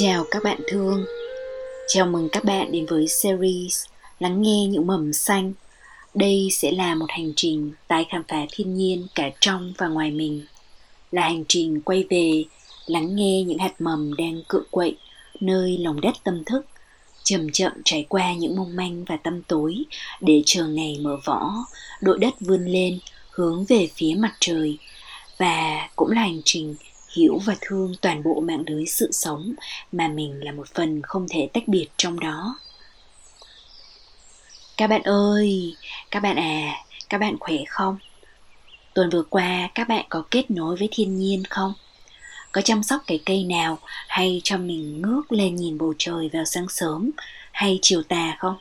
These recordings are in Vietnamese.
Chào các bạn thương. Chào mừng các bạn đến với series Lắng nghe những mầm xanh. Đây sẽ là một hành trình tái khám phá thiên nhiên cả trong và ngoài mình. Là hành trình quay về, lắng nghe những hạt mầm đang cự quậy nơi lòng đất tâm thức, chậm chậm trải qua những mong manh và tâm tối để chờ ngày mở võ đội đất vươn lên hướng về phía mặt trời. Và cũng là hành trình hiểu và thương toàn bộ mạng lưới sự sống mà mình là một phần không thể tách biệt trong đó. Các bạn ơi, các bạn à các bạn khỏe không? Tuần vừa qua các bạn có kết nối với thiên nhiên không? Có chăm sóc cái cây nào hay cho mình ngước lên nhìn bầu trời vào sáng sớm hay chiều tà không?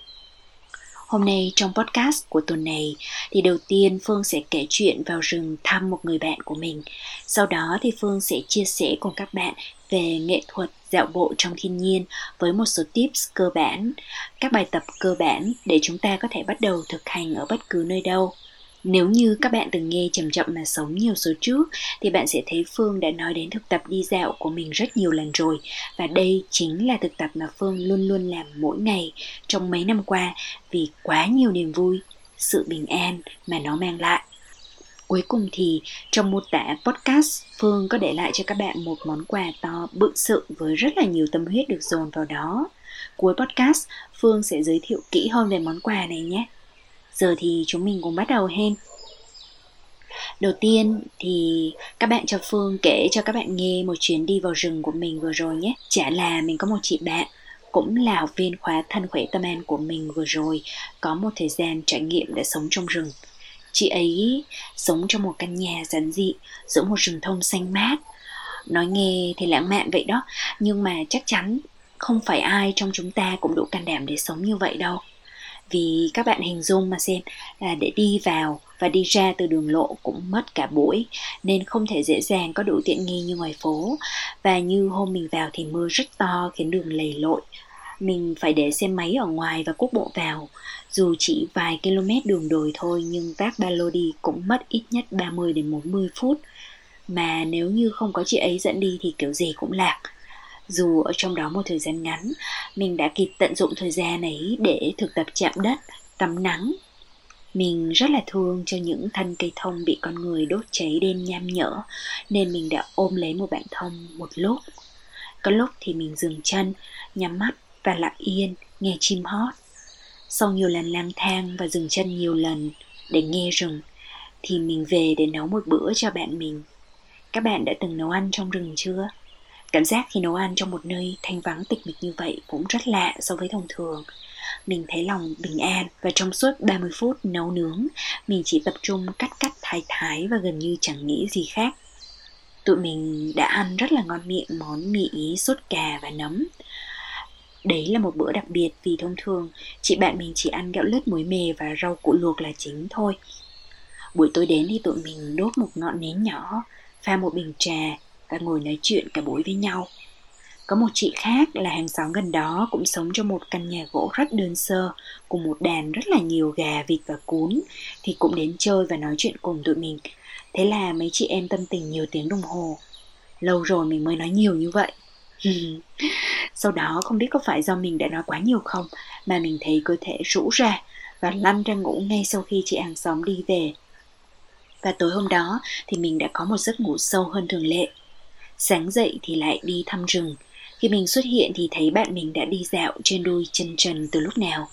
Hôm nay trong podcast của tuần này thì đầu tiên Phương sẽ kể chuyện vào rừng thăm một người bạn của mình. Sau đó thì Phương sẽ chia sẻ cùng các bạn về nghệ thuật dạo bộ trong thiên nhiên với một số tips cơ bản, các bài tập cơ bản để chúng ta có thể bắt đầu thực hành ở bất cứ nơi đâu. Nếu như các bạn từng nghe chậm chậm mà sống nhiều số trước thì bạn sẽ thấy Phương đã nói đến thực tập đi dạo của mình rất nhiều lần rồi và đây chính là thực tập mà Phương luôn luôn làm mỗi ngày trong mấy năm qua vì quá nhiều niềm vui, sự bình an mà nó mang lại. Cuối cùng thì trong mô tả podcast Phương có để lại cho các bạn một món quà to bự sự với rất là nhiều tâm huyết được dồn vào đó. Cuối podcast Phương sẽ giới thiệu kỹ hơn về món quà này nhé. Giờ thì chúng mình cùng bắt đầu hen. Đầu tiên thì các bạn cho Phương kể cho các bạn nghe một chuyến đi vào rừng của mình vừa rồi nhé. Chả là mình có một chị bạn cũng là học viên khóa thân khỏe tâm an của mình vừa rồi có một thời gian trải nghiệm đã sống trong rừng. Chị ấy sống trong một căn nhà giản dị giữa một rừng thông xanh mát. Nói nghe thì lãng mạn vậy đó, nhưng mà chắc chắn không phải ai trong chúng ta cũng đủ can đảm để sống như vậy đâu vì các bạn hình dung mà xem, là để đi vào và đi ra từ đường lộ cũng mất cả buổi, nên không thể dễ dàng có đủ tiện nghi như ngoài phố. Và như hôm mình vào thì mưa rất to khiến đường lầy lội. Mình phải để xe máy ở ngoài và quốc bộ vào. Dù chỉ vài km đường đồi thôi, nhưng vác ba lô đi cũng mất ít nhất 30 đến 40 phút. Mà nếu như không có chị ấy dẫn đi thì kiểu gì cũng lạc dù ở trong đó một thời gian ngắn, mình đã kịp tận dụng thời gian ấy để thực tập chạm đất, tắm nắng. Mình rất là thương cho những thân cây thông bị con người đốt cháy đen nham nhở, nên mình đã ôm lấy một bạn thông một lúc. Có lúc thì mình dừng chân, nhắm mắt và lặng yên, nghe chim hót. Sau nhiều lần lang thang và dừng chân nhiều lần để nghe rừng, thì mình về để nấu một bữa cho bạn mình. Các bạn đã từng nấu ăn trong rừng chưa? Cảm giác khi nấu ăn trong một nơi thanh vắng tịch mịch như vậy cũng rất lạ so với thông thường. Mình thấy lòng bình an và trong suốt 30 phút nấu nướng, mình chỉ tập trung cắt cắt thái thái và gần như chẳng nghĩ gì khác. Tụi mình đã ăn rất là ngon miệng món mì ý sốt cà và nấm. Đấy là một bữa đặc biệt vì thông thường chị bạn mình chỉ ăn gạo lứt muối mề và rau củ luộc là chính thôi. Buổi tối đến thì tụi mình đốt một ngọn nến nhỏ, pha một bình trà và ngồi nói chuyện cả buổi với nhau. Có một chị khác là hàng xóm gần đó cũng sống trong một căn nhà gỗ rất đơn sơ cùng một đàn rất là nhiều gà, vịt và cún thì cũng đến chơi và nói chuyện cùng tụi mình. Thế là mấy chị em tâm tình nhiều tiếng đồng hồ. Lâu rồi mình mới nói nhiều như vậy. Sau đó không biết có phải do mình đã nói quá nhiều không mà mình thấy cơ thể rũ ra và lăn ra ngủ ngay sau khi chị hàng xóm đi về. Và tối hôm đó thì mình đã có một giấc ngủ sâu hơn thường lệ. Sáng dậy thì lại đi thăm rừng. Khi mình xuất hiện thì thấy bạn mình đã đi dạo trên đôi chân trần từ lúc nào.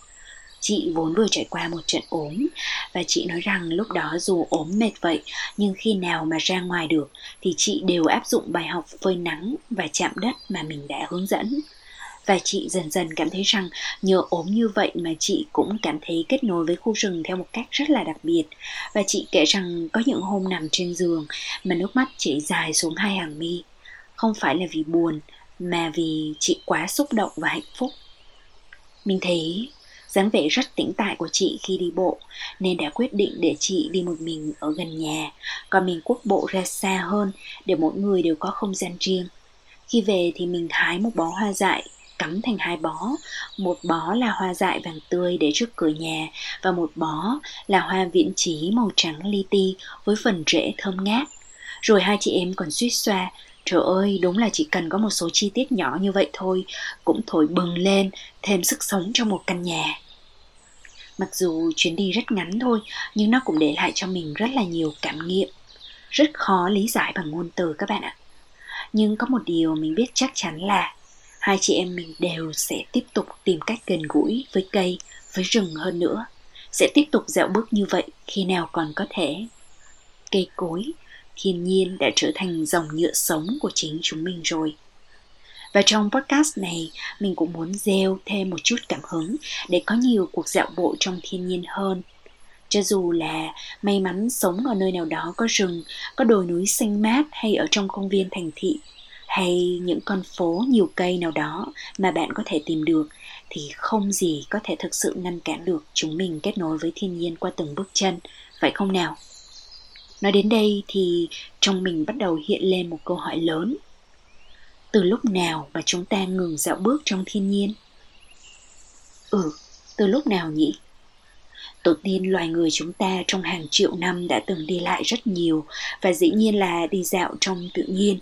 Chị vốn vừa trải qua một trận ốm và chị nói rằng lúc đó dù ốm mệt vậy, nhưng khi nào mà ra ngoài được thì chị đều áp dụng bài học phơi nắng và chạm đất mà mình đã hướng dẫn. Và chị dần dần cảm thấy rằng nhờ ốm như vậy mà chị cũng cảm thấy kết nối với khu rừng theo một cách rất là đặc biệt. Và chị kể rằng có những hôm nằm trên giường mà nước mắt chảy dài xuống hai hàng mi không phải là vì buồn, mà vì chị quá xúc động và hạnh phúc. Mình thấy, dáng vẻ rất tĩnh tại của chị khi đi bộ, nên đã quyết định để chị đi một mình ở gần nhà, còn mình quốc bộ ra xa hơn để mỗi người đều có không gian riêng. Khi về thì mình hái một bó hoa dại, cắm thành hai bó. Một bó là hoa dại vàng tươi để trước cửa nhà và một bó là hoa viễn trí màu trắng li ti với phần rễ thơm ngát. Rồi hai chị em còn suýt xoa Trời ơi, đúng là chỉ cần có một số chi tiết nhỏ như vậy thôi, cũng thổi bừng lên, thêm sức sống cho một căn nhà. Mặc dù chuyến đi rất ngắn thôi, nhưng nó cũng để lại cho mình rất là nhiều cảm nghiệm. Rất khó lý giải bằng ngôn từ các bạn ạ. Nhưng có một điều mình biết chắc chắn là hai chị em mình đều sẽ tiếp tục tìm cách gần gũi với cây, với rừng hơn nữa. Sẽ tiếp tục dạo bước như vậy khi nào còn có thể. Cây cối, thiên nhiên đã trở thành dòng nhựa sống của chính chúng mình rồi. Và trong podcast này, mình cũng muốn gieo thêm một chút cảm hứng để có nhiều cuộc dạo bộ trong thiên nhiên hơn. Cho dù là may mắn sống ở nơi nào đó có rừng, có đồi núi xanh mát hay ở trong công viên thành thị, hay những con phố nhiều cây nào đó mà bạn có thể tìm được thì không gì có thể thực sự ngăn cản được chúng mình kết nối với thiên nhiên qua từng bước chân, phải không nào? Nói đến đây thì trong mình bắt đầu hiện lên một câu hỏi lớn. Từ lúc nào mà chúng ta ngừng dạo bước trong thiên nhiên? Ừ, từ lúc nào nhỉ? Tổ tiên loài người chúng ta trong hàng triệu năm đã từng đi lại rất nhiều và dĩ nhiên là đi dạo trong tự nhiên.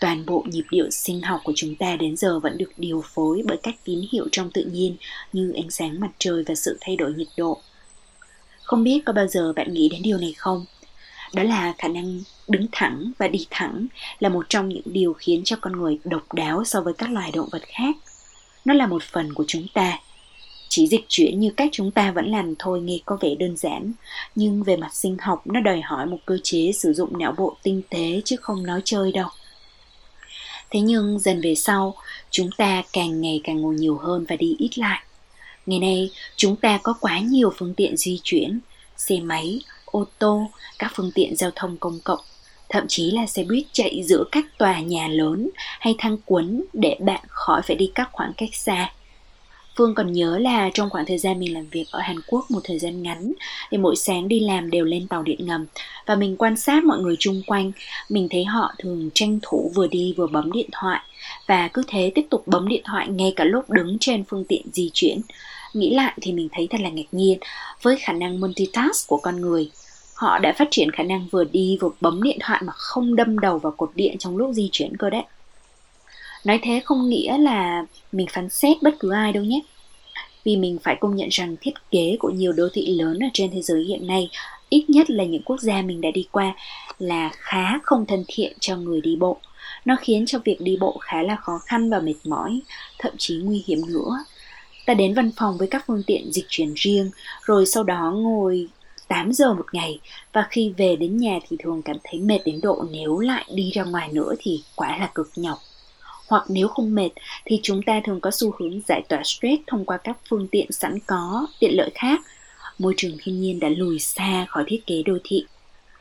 Toàn bộ nhịp điệu sinh học của chúng ta đến giờ vẫn được điều phối bởi các tín hiệu trong tự nhiên như ánh sáng mặt trời và sự thay đổi nhiệt độ. Không biết có bao giờ bạn nghĩ đến điều này không? Đó là khả năng đứng thẳng và đi thẳng là một trong những điều khiến cho con người độc đáo so với các loài động vật khác. Nó là một phần của chúng ta. Chỉ dịch chuyển như cách chúng ta vẫn làm thôi nghe có vẻ đơn giản, nhưng về mặt sinh học, nó đòi hỏi một cơ chế sử dụng não bộ tinh tế chứ không nói chơi đâu. Thế nhưng dần về sau, chúng ta càng ngày càng ngồi nhiều hơn và đi ít lại. Ngày nay, chúng ta có quá nhiều phương tiện di chuyển, xe máy ô tô, các phương tiện giao thông công cộng, thậm chí là xe buýt chạy giữa các tòa nhà lớn hay thang cuốn để bạn khỏi phải đi các khoảng cách xa. Phương còn nhớ là trong khoảng thời gian mình làm việc ở Hàn Quốc một thời gian ngắn thì mỗi sáng đi làm đều lên tàu điện ngầm và mình quan sát mọi người chung quanh, mình thấy họ thường tranh thủ vừa đi vừa bấm điện thoại và cứ thế tiếp tục bấm điện thoại ngay cả lúc đứng trên phương tiện di chuyển. Nghĩ lại thì mình thấy thật là ngạc nhiên với khả năng multitask của con người. Họ đã phát triển khả năng vừa đi vừa bấm điện thoại mà không đâm đầu vào cột điện trong lúc di chuyển cơ đấy. Nói thế không nghĩa là mình phán xét bất cứ ai đâu nhé. Vì mình phải công nhận rằng thiết kế của nhiều đô thị lớn ở trên thế giới hiện nay, ít nhất là những quốc gia mình đã đi qua, là khá không thân thiện cho người đi bộ. Nó khiến cho việc đi bộ khá là khó khăn và mệt mỏi, thậm chí nguy hiểm nữa ta đến văn phòng với các phương tiện dịch chuyển riêng rồi sau đó ngồi 8 giờ một ngày và khi về đến nhà thì thường cảm thấy mệt đến độ nếu lại đi ra ngoài nữa thì quả là cực nhọc. Hoặc nếu không mệt thì chúng ta thường có xu hướng giải tỏa stress thông qua các phương tiện sẵn có, tiện lợi khác. Môi trường thiên nhiên đã lùi xa khỏi thiết kế đô thị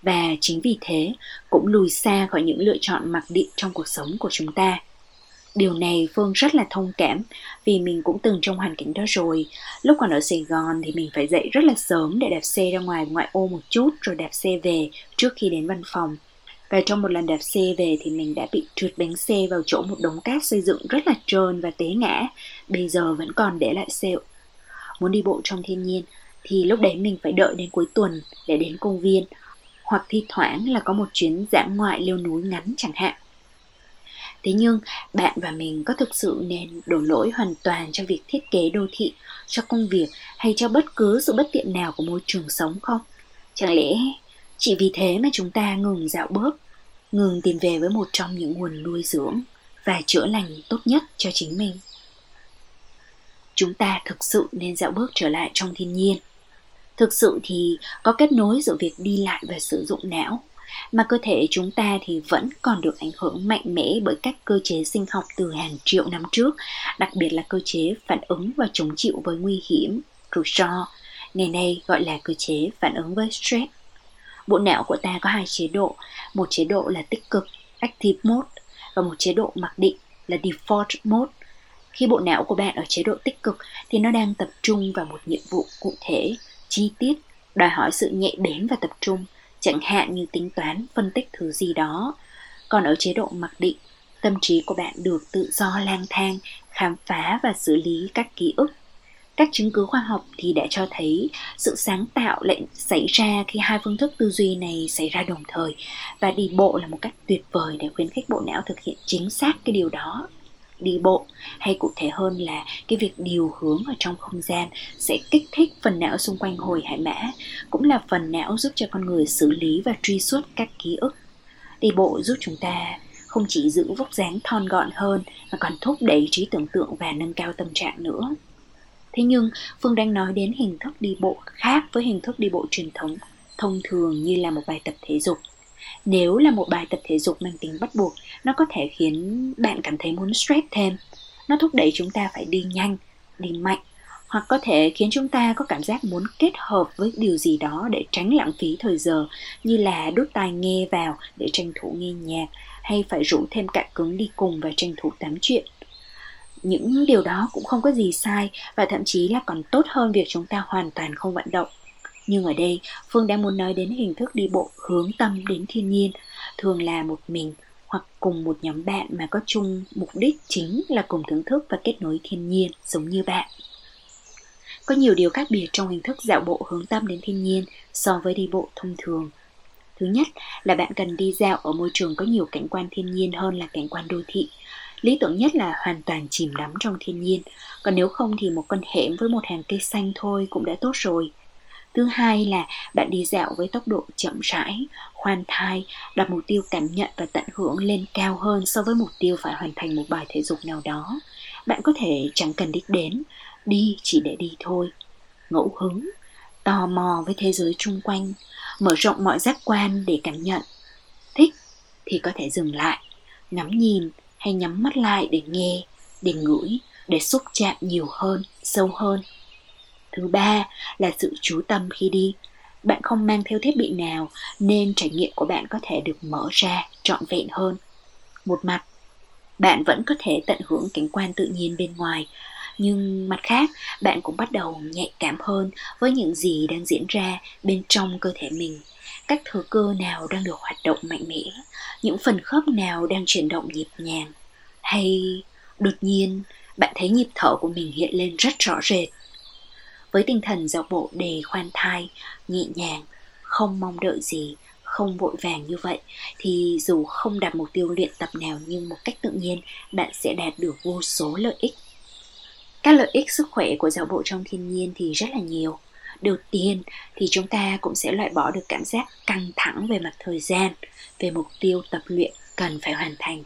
và chính vì thế cũng lùi xa khỏi những lựa chọn mặc định trong cuộc sống của chúng ta điều này phương rất là thông cảm, vì mình cũng từng trong hoàn cảnh đó rồi. Lúc còn ở sài gòn thì mình phải dậy rất là sớm để đạp xe ra ngoài ngoại ô một chút rồi đạp xe về trước khi đến văn phòng. Và trong một lần đạp xe về thì mình đã bị trượt bánh xe vào chỗ một đống cát xây dựng rất là trơn và té ngã. Bây giờ vẫn còn để lại sẹo muốn đi bộ trong thiên nhiên thì lúc đấy mình phải đợi đến cuối tuần để đến công viên. Hoặc thi thoảng là có một chuyến dã ngoại leo núi ngắn chẳng hạn. Thế nhưng bạn và mình có thực sự nên đổ lỗi hoàn toàn cho việc thiết kế đô thị, cho công việc hay cho bất cứ sự bất tiện nào của môi trường sống không? Chẳng lẽ chỉ vì thế mà chúng ta ngừng dạo bước, ngừng tìm về với một trong những nguồn nuôi dưỡng và chữa lành tốt nhất cho chính mình? Chúng ta thực sự nên dạo bước trở lại trong thiên nhiên. Thực sự thì có kết nối giữa việc đi lại và sử dụng não mà cơ thể chúng ta thì vẫn còn được ảnh hưởng mạnh mẽ bởi các cơ chế sinh học từ hàng triệu năm trước, đặc biệt là cơ chế phản ứng và chống chịu với nguy hiểm, rủi ro, ngày nay gọi là cơ chế phản ứng với stress. Bộ não của ta có hai chế độ, một chế độ là tích cực, active mode, và một chế độ mặc định là default mode. Khi bộ não của bạn ở chế độ tích cực thì nó đang tập trung vào một nhiệm vụ cụ thể, chi tiết, đòi hỏi sự nhạy bén và tập trung chẳng hạn như tính toán, phân tích thứ gì đó. Còn ở chế độ mặc định, tâm trí của bạn được tự do lang thang, khám phá và xử lý các ký ức. Các chứng cứ khoa học thì đã cho thấy sự sáng tạo lại xảy ra khi hai phương thức tư duy này xảy ra đồng thời và đi bộ là một cách tuyệt vời để khuyến khích bộ não thực hiện chính xác cái điều đó đi bộ, hay cụ thể hơn là cái việc điều hướng ở trong không gian sẽ kích thích phần não xung quanh hồi hải mã, cũng là phần não giúp cho con người xử lý và truy xuất các ký ức. Đi bộ giúp chúng ta không chỉ giữ vóc dáng thon gọn hơn mà còn thúc đẩy trí tưởng tượng và nâng cao tâm trạng nữa. Thế nhưng, phương đang nói đến hình thức đi bộ khác với hình thức đi bộ truyền thống, thông thường như là một bài tập thể dục nếu là một bài tập thể dục mang tính bắt buộc, nó có thể khiến bạn cảm thấy muốn stress thêm. Nó thúc đẩy chúng ta phải đi nhanh, đi mạnh, hoặc có thể khiến chúng ta có cảm giác muốn kết hợp với điều gì đó để tránh lãng phí thời giờ, như là đút tai nghe vào để tranh thủ nghe nhạc, hay phải rủ thêm cạn cứng đi cùng và tranh thủ tám chuyện. Những điều đó cũng không có gì sai và thậm chí là còn tốt hơn việc chúng ta hoàn toàn không vận động nhưng ở đây, phương đang muốn nói đến hình thức đi bộ hướng tâm đến thiên nhiên, thường là một mình hoặc cùng một nhóm bạn mà có chung mục đích chính là cùng thưởng thức và kết nối thiên nhiên giống như bạn. Có nhiều điều khác biệt trong hình thức dạo bộ hướng tâm đến thiên nhiên so với đi bộ thông thường. Thứ nhất là bạn cần đi dạo ở môi trường có nhiều cảnh quan thiên nhiên hơn là cảnh quan đô thị. Lý tưởng nhất là hoàn toàn chìm đắm trong thiên nhiên. Còn nếu không thì một con hẻm với một hàng cây xanh thôi cũng đã tốt rồi thứ hai là bạn đi dạo với tốc độ chậm rãi, khoan thai, đặt mục tiêu cảm nhận và tận hưởng lên cao hơn so với mục tiêu phải hoàn thành một bài thể dục nào đó. Bạn có thể chẳng cần đích đến, đi chỉ để đi thôi. Ngẫu hứng, tò mò với thế giới chung quanh, mở rộng mọi giác quan để cảm nhận. Thích thì có thể dừng lại, ngắm nhìn hay nhắm mắt lại để nghe, để ngửi, để xúc chạm nhiều hơn, sâu hơn thứ ba là sự chú tâm khi đi. Bạn không mang theo thiết bị nào nên trải nghiệm của bạn có thể được mở ra trọn vẹn hơn. Một mặt, bạn vẫn có thể tận hưởng cảnh quan tự nhiên bên ngoài. Nhưng mặt khác, bạn cũng bắt đầu nhạy cảm hơn với những gì đang diễn ra bên trong cơ thể mình. Các thừa cơ nào đang được hoạt động mạnh mẽ? Những phần khớp nào đang chuyển động nhịp nhàng? Hay, đột nhiên, bạn thấy nhịp thở của mình hiện lên rất rõ rệt? Với tinh thần dạo bộ đề khoan thai, nhẹ nhàng, không mong đợi gì, không vội vàng như vậy, thì dù không đạt mục tiêu luyện tập nào nhưng một cách tự nhiên, bạn sẽ đạt được vô số lợi ích. Các lợi ích sức khỏe của dạo bộ trong thiên nhiên thì rất là nhiều. Đầu tiên thì chúng ta cũng sẽ loại bỏ được cảm giác căng thẳng về mặt thời gian, về mục tiêu tập luyện cần phải hoàn thành.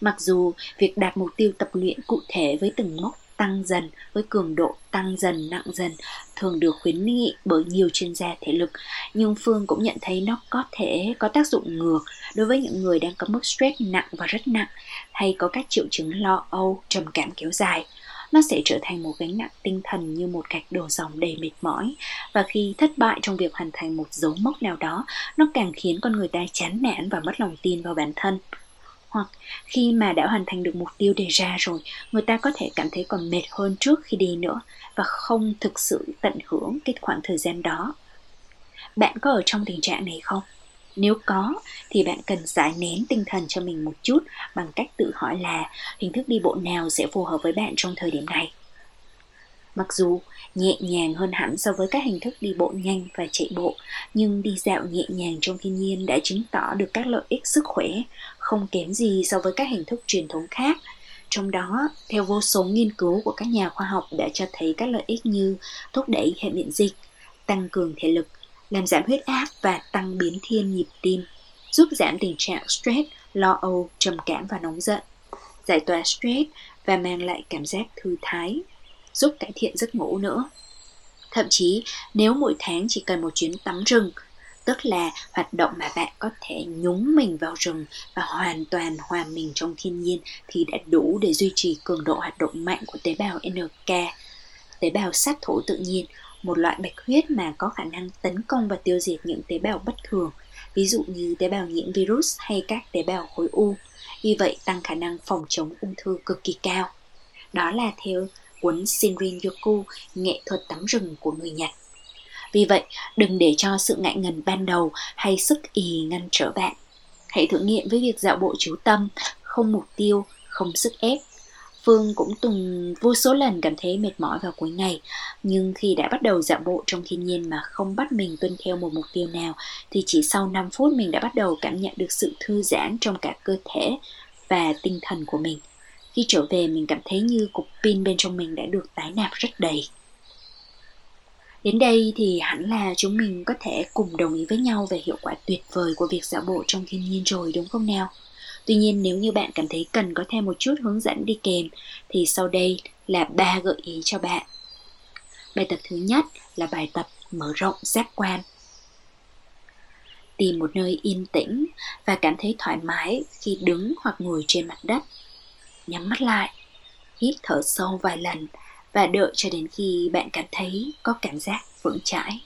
Mặc dù việc đạt mục tiêu tập luyện cụ thể với từng mốc tăng dần, với cường độ tăng dần, nặng dần, thường được khuyến nghị bởi nhiều chuyên gia thể lực. Nhưng phương cũng nhận thấy nó có thể có tác dụng ngược đối với những người đang có mức stress nặng và rất nặng, hay có các triệu chứng lo âu, trầm cảm kéo dài. Nó sẽ trở thành một gánh nặng tinh thần như một gạch đổ dòng đầy mệt mỏi. Và khi thất bại trong việc hoàn thành một dấu mốc nào đó, nó càng khiến con người ta chán nản và mất lòng tin vào bản thân hoặc khi mà đã hoàn thành được mục tiêu đề ra rồi, người ta có thể cảm thấy còn mệt hơn trước khi đi nữa và không thực sự tận hưởng cái khoảng thời gian đó. Bạn có ở trong tình trạng này không? Nếu có, thì bạn cần giải nén tinh thần cho mình một chút bằng cách tự hỏi là hình thức đi bộ nào sẽ phù hợp với bạn trong thời điểm này. Mặc dù nhẹ nhàng hơn hẳn so với các hình thức đi bộ nhanh và chạy bộ, nhưng đi dạo nhẹ nhàng trong thiên nhiên đã chứng tỏ được các lợi ích sức khỏe không kém gì so với các hình thức truyền thống khác. Trong đó, theo vô số nghiên cứu của các nhà khoa học đã cho thấy các lợi ích như thúc đẩy hệ miễn dịch, tăng cường thể lực, làm giảm huyết áp và tăng biến thiên nhịp tim, giúp giảm tình trạng stress, lo âu, trầm cảm và nóng giận, giải tỏa stress và mang lại cảm giác thư thái, giúp cải thiện giấc ngủ nữa. Thậm chí, nếu mỗi tháng chỉ cần một chuyến tắm rừng tức là hoạt động mà bạn có thể nhúng mình vào rừng và hoàn toàn hòa mình trong thiên nhiên thì đã đủ để duy trì cường độ hoạt động mạnh của tế bào NK, tế bào sát thủ tự nhiên, một loại bạch huyết mà có khả năng tấn công và tiêu diệt những tế bào bất thường, ví dụ như tế bào nhiễm virus hay các tế bào khối u. Vì vậy tăng khả năng phòng chống ung thư cực kỳ cao. Đó là theo cuốn Shinrin Yoku, nghệ thuật tắm rừng của người Nhật. Vì vậy, đừng để cho sự ngại ngần ban đầu hay sức ý ngăn trở bạn. Hãy thử nghiệm với việc dạo bộ chú tâm, không mục tiêu, không sức ép. Phương cũng từng vô số lần cảm thấy mệt mỏi vào cuối ngày, nhưng khi đã bắt đầu dạo bộ trong thiên nhiên mà không bắt mình tuân theo một mục tiêu nào, thì chỉ sau 5 phút mình đã bắt đầu cảm nhận được sự thư giãn trong cả cơ thể và tinh thần của mình. Khi trở về mình cảm thấy như cục pin bên trong mình đã được tái nạp rất đầy. Đến đây thì hẳn là chúng mình có thể cùng đồng ý với nhau về hiệu quả tuyệt vời của việc dạo bộ trong thiên nhiên rồi đúng không nào? Tuy nhiên nếu như bạn cảm thấy cần có thêm một chút hướng dẫn đi kèm thì sau đây là ba gợi ý cho bạn. Bài tập thứ nhất là bài tập mở rộng giác quan. Tìm một nơi yên tĩnh và cảm thấy thoải mái khi đứng hoặc ngồi trên mặt đất. Nhắm mắt lại, hít thở sâu vài lần và đợi cho đến khi bạn cảm thấy có cảm giác vững chãi.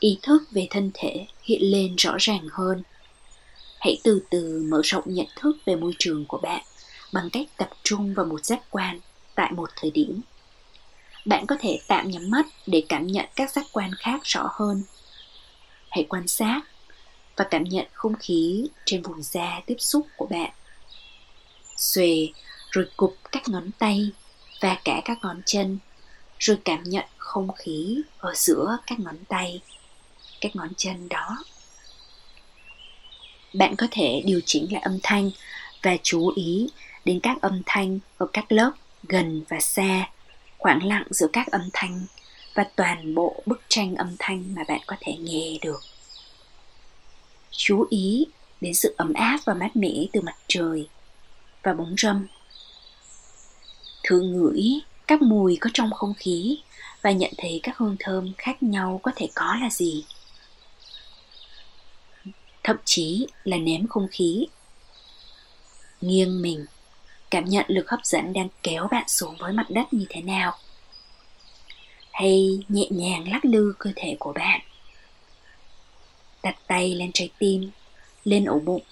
Ý thức về thân thể hiện lên rõ ràng hơn. Hãy từ từ mở rộng nhận thức về môi trường của bạn bằng cách tập trung vào một giác quan tại một thời điểm. Bạn có thể tạm nhắm mắt để cảm nhận các giác quan khác rõ hơn. Hãy quan sát và cảm nhận không khí trên vùng da tiếp xúc của bạn. Xuề rồi cụp các ngón tay và cả các ngón chân, rồi cảm nhận không khí ở giữa các ngón tay, các ngón chân đó. Bạn có thể điều chỉnh lại âm thanh và chú ý đến các âm thanh ở các lớp gần và xa, khoảng lặng giữa các âm thanh và toàn bộ bức tranh âm thanh mà bạn có thể nghe được. Chú ý đến sự ấm áp và mát mẻ từ mặt trời và bóng râm thử ngửi các mùi có trong không khí và nhận thấy các hương thơm khác nhau có thể có là gì. Thậm chí là ném không khí. Nghiêng mình, cảm nhận lực hấp dẫn đang kéo bạn xuống với mặt đất như thế nào. Hay nhẹ nhàng lắc lư cơ thể của bạn. Đặt tay lên trái tim, lên ổ bụng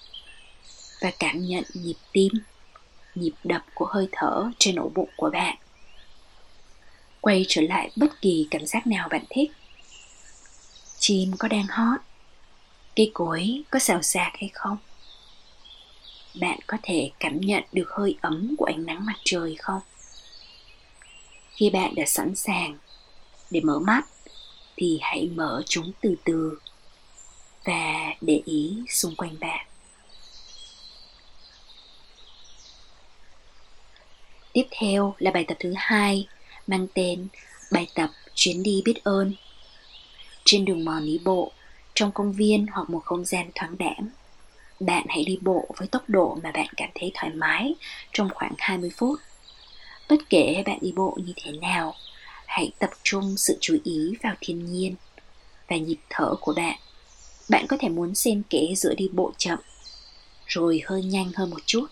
và cảm nhận nhịp tim nhịp đập của hơi thở trên ổ bụng của bạn. Quay trở lại bất kỳ cảm giác nào bạn thích. Chim có đang hót? Cây cối có xào xạc hay không? Bạn có thể cảm nhận được hơi ấm của ánh nắng mặt trời không? Khi bạn đã sẵn sàng để mở mắt, thì hãy mở chúng từ từ và để ý xung quanh bạn. Tiếp theo là bài tập thứ hai mang tên bài tập chuyến đi biết ơn trên đường mòn đi bộ trong công viên hoặc một không gian thoáng đãng. Bạn hãy đi bộ với tốc độ mà bạn cảm thấy thoải mái trong khoảng 20 phút. Bất kể bạn đi bộ như thế nào, hãy tập trung sự chú ý vào thiên nhiên và nhịp thở của bạn. Bạn có thể muốn xen kẽ giữa đi bộ chậm rồi hơi nhanh hơn một chút.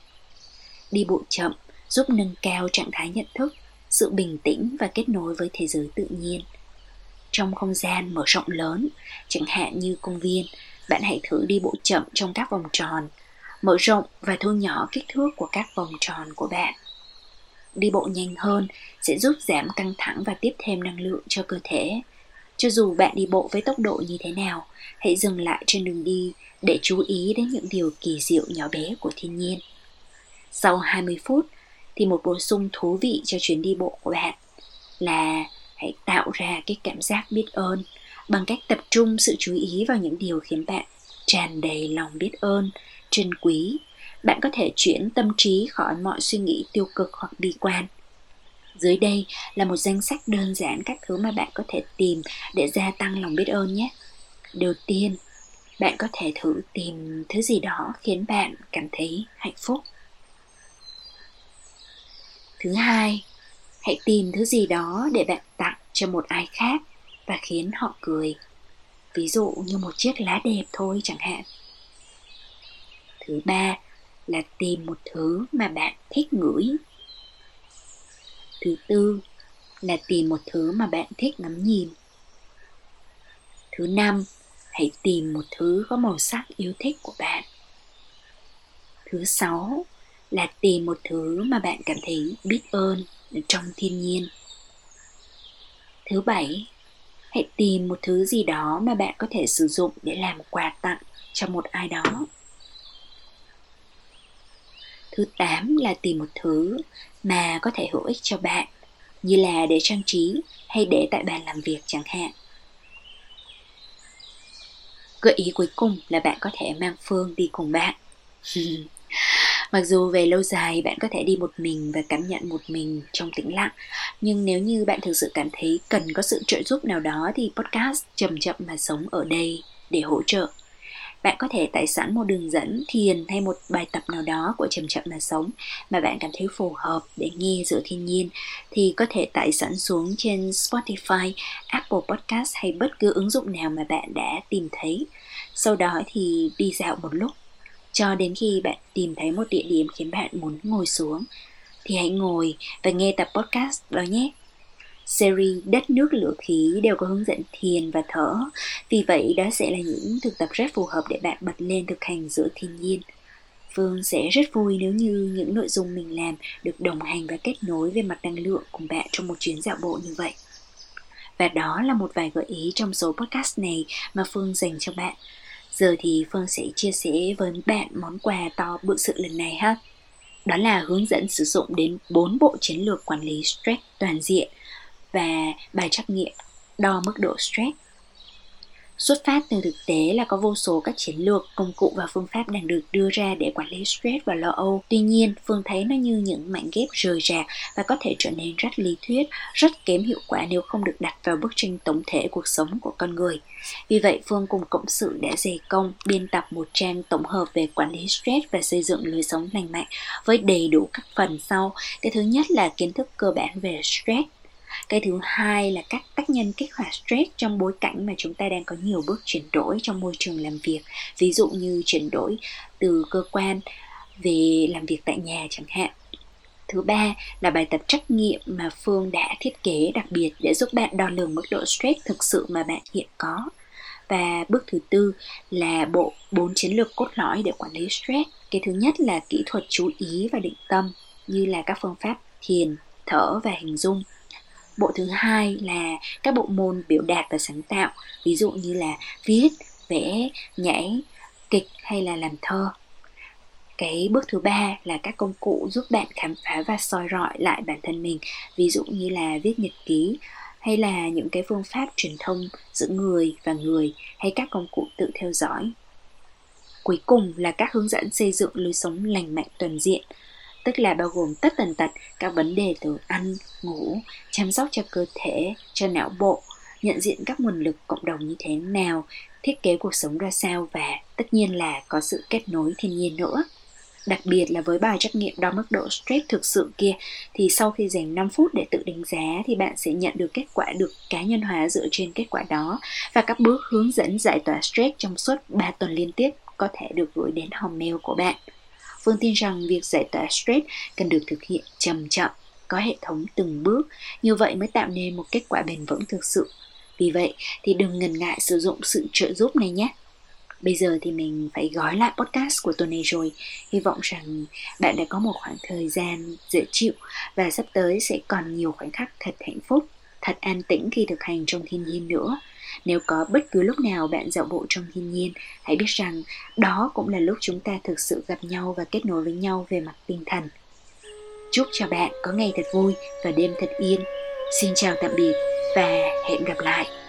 Đi bộ chậm giúp nâng cao trạng thái nhận thức, sự bình tĩnh và kết nối với thế giới tự nhiên trong không gian mở rộng lớn, chẳng hạn như công viên, bạn hãy thử đi bộ chậm trong các vòng tròn, mở rộng và thu nhỏ kích thước của các vòng tròn của bạn. Đi bộ nhanh hơn sẽ giúp giảm căng thẳng và tiếp thêm năng lượng cho cơ thể. Cho dù bạn đi bộ với tốc độ như thế nào, hãy dừng lại trên đường đi để chú ý đến những điều kỳ diệu nhỏ bé của thiên nhiên. Sau 20 phút thì một bổ sung thú vị cho chuyến đi bộ của bạn là hãy tạo ra cái cảm giác biết ơn bằng cách tập trung sự chú ý vào những điều khiến bạn tràn đầy lòng biết ơn, trân quý. Bạn có thể chuyển tâm trí khỏi mọi suy nghĩ tiêu cực hoặc bi quan. Dưới đây là một danh sách đơn giản các thứ mà bạn có thể tìm để gia tăng lòng biết ơn nhé. Đầu tiên, bạn có thể thử tìm thứ gì đó khiến bạn cảm thấy hạnh phúc thứ hai, hãy tìm thứ gì đó để bạn tặng cho một ai khác và khiến họ cười. Ví dụ như một chiếc lá đẹp thôi chẳng hạn. Thứ ba là tìm một thứ mà bạn thích ngửi. Thứ tư là tìm một thứ mà bạn thích ngắm nhìn. Thứ năm, hãy tìm một thứ có màu sắc yêu thích của bạn. Thứ sáu là tìm một thứ mà bạn cảm thấy biết ơn trong thiên nhiên thứ bảy hãy tìm một thứ gì đó mà bạn có thể sử dụng để làm quà tặng cho một ai đó Thứ tám là tìm một thứ mà có thể hữu ích cho bạn, như là để trang trí hay để tại bàn làm việc chẳng hạn. Gợi ý cuối cùng là bạn có thể mang Phương đi cùng bạn. Mặc dù về lâu dài bạn có thể đi một mình và cảm nhận một mình trong tĩnh lặng, nhưng nếu như bạn thực sự cảm thấy cần có sự trợ giúp nào đó thì podcast chậm chậm mà sống ở đây để hỗ trợ. Bạn có thể tải sẵn một đường dẫn thiền hay một bài tập nào đó của chậm chậm mà sống mà bạn cảm thấy phù hợp để nghe giữa thiên nhiên thì có thể tải sẵn xuống trên Spotify, Apple Podcast hay bất cứ ứng dụng nào mà bạn đã tìm thấy. Sau đó thì đi dạo một lúc cho đến khi bạn tìm thấy một địa điểm khiến bạn muốn ngồi xuống, thì hãy ngồi và nghe tập podcast đó nhé series đất nước lửa khí đều có hướng dẫn thiền và thở vì vậy, đó sẽ là những thực tập rất phù hợp để bạn bật lên thực hành giữa thiên nhiên Phương sẽ rất vui nếu như những nội dung mình làm được đồng hành và kết nối về mặt năng lượng cùng bạn trong một chuyến dạo bộ như vậy. Và đó là một vài gợi ý trong số podcast này mà Phương dành cho bạn. Giờ thì Phương sẽ chia sẻ với bạn món quà to bự sự lần này ha. Đó là hướng dẫn sử dụng đến 4 bộ chiến lược quản lý stress toàn diện và bài trắc nghiệm đo mức độ stress Xuất phát từ thực tế là có vô số các chiến lược, công cụ và phương pháp đang được đưa ra để quản lý stress và lo âu. Tuy nhiên, Phương thấy nó như những mảnh ghép rời rạc và có thể trở nên rất lý thuyết, rất kém hiệu quả nếu không được đặt vào bức tranh tổng thể cuộc sống của con người. Vì vậy, Phương cùng cộng sự đã dày công biên tập một trang tổng hợp về quản lý stress và xây dựng lối sống lành mạnh với đầy đủ các phần sau. Cái thứ nhất là kiến thức cơ bản về stress cái thứ hai là các tác nhân kích hoạt stress trong bối cảnh mà chúng ta đang có nhiều bước chuyển đổi trong môi trường làm việc ví dụ như chuyển đổi từ cơ quan về làm việc tại nhà chẳng hạn Thứ ba là bài tập trắc nghiệm mà Phương đã thiết kế đặc biệt để giúp bạn đo lường mức độ stress thực sự mà bạn hiện có. Và bước thứ tư là bộ bốn chiến lược cốt lõi để quản lý stress. Cái thứ nhất là kỹ thuật chú ý và định tâm như là các phương pháp thiền, thở và hình dung bộ thứ hai là các bộ môn biểu đạt và sáng tạo, ví dụ như là viết, vẽ, nhảy, kịch hay là làm thơ. Cái bước thứ ba là các công cụ giúp bạn khám phá và soi rọi lại bản thân mình, ví dụ như là viết nhật ký hay là những cái phương pháp truyền thông giữa người và người hay các công cụ tự theo dõi. Cuối cùng là các hướng dẫn xây dựng lối sống lành mạnh toàn diện tức là bao gồm tất tần tật các vấn đề từ ăn, ngủ, chăm sóc cho cơ thể, cho não bộ, nhận diện các nguồn lực cộng đồng như thế nào, thiết kế cuộc sống ra sao và tất nhiên là có sự kết nối thiên nhiên nữa. Đặc biệt là với bài trắc nghiệm đo mức độ stress thực sự kia thì sau khi dành 5 phút để tự đánh giá thì bạn sẽ nhận được kết quả được cá nhân hóa dựa trên kết quả đó và các bước hướng dẫn giải tỏa stress trong suốt 3 tuần liên tiếp có thể được gửi đến hòm mail của bạn. Phương tin rằng việc giải tỏa stress cần được thực hiện chậm chậm, có hệ thống từng bước, như vậy mới tạo nên một kết quả bền vững thực sự. Vì vậy thì đừng ngần ngại sử dụng sự trợ giúp này nhé. Bây giờ thì mình phải gói lại podcast của tuần này rồi. Hy vọng rằng bạn đã có một khoảng thời gian dễ chịu và sắp tới sẽ còn nhiều khoảnh khắc thật hạnh phúc, thật an tĩnh khi thực hành trong thiên nhiên nữa. Nếu có bất cứ lúc nào bạn dạo bộ trong thiên nhiên, hãy biết rằng đó cũng là lúc chúng ta thực sự gặp nhau và kết nối với nhau về mặt tinh thần. Chúc cho bạn có ngày thật vui và đêm thật yên. Xin chào tạm biệt và hẹn gặp lại.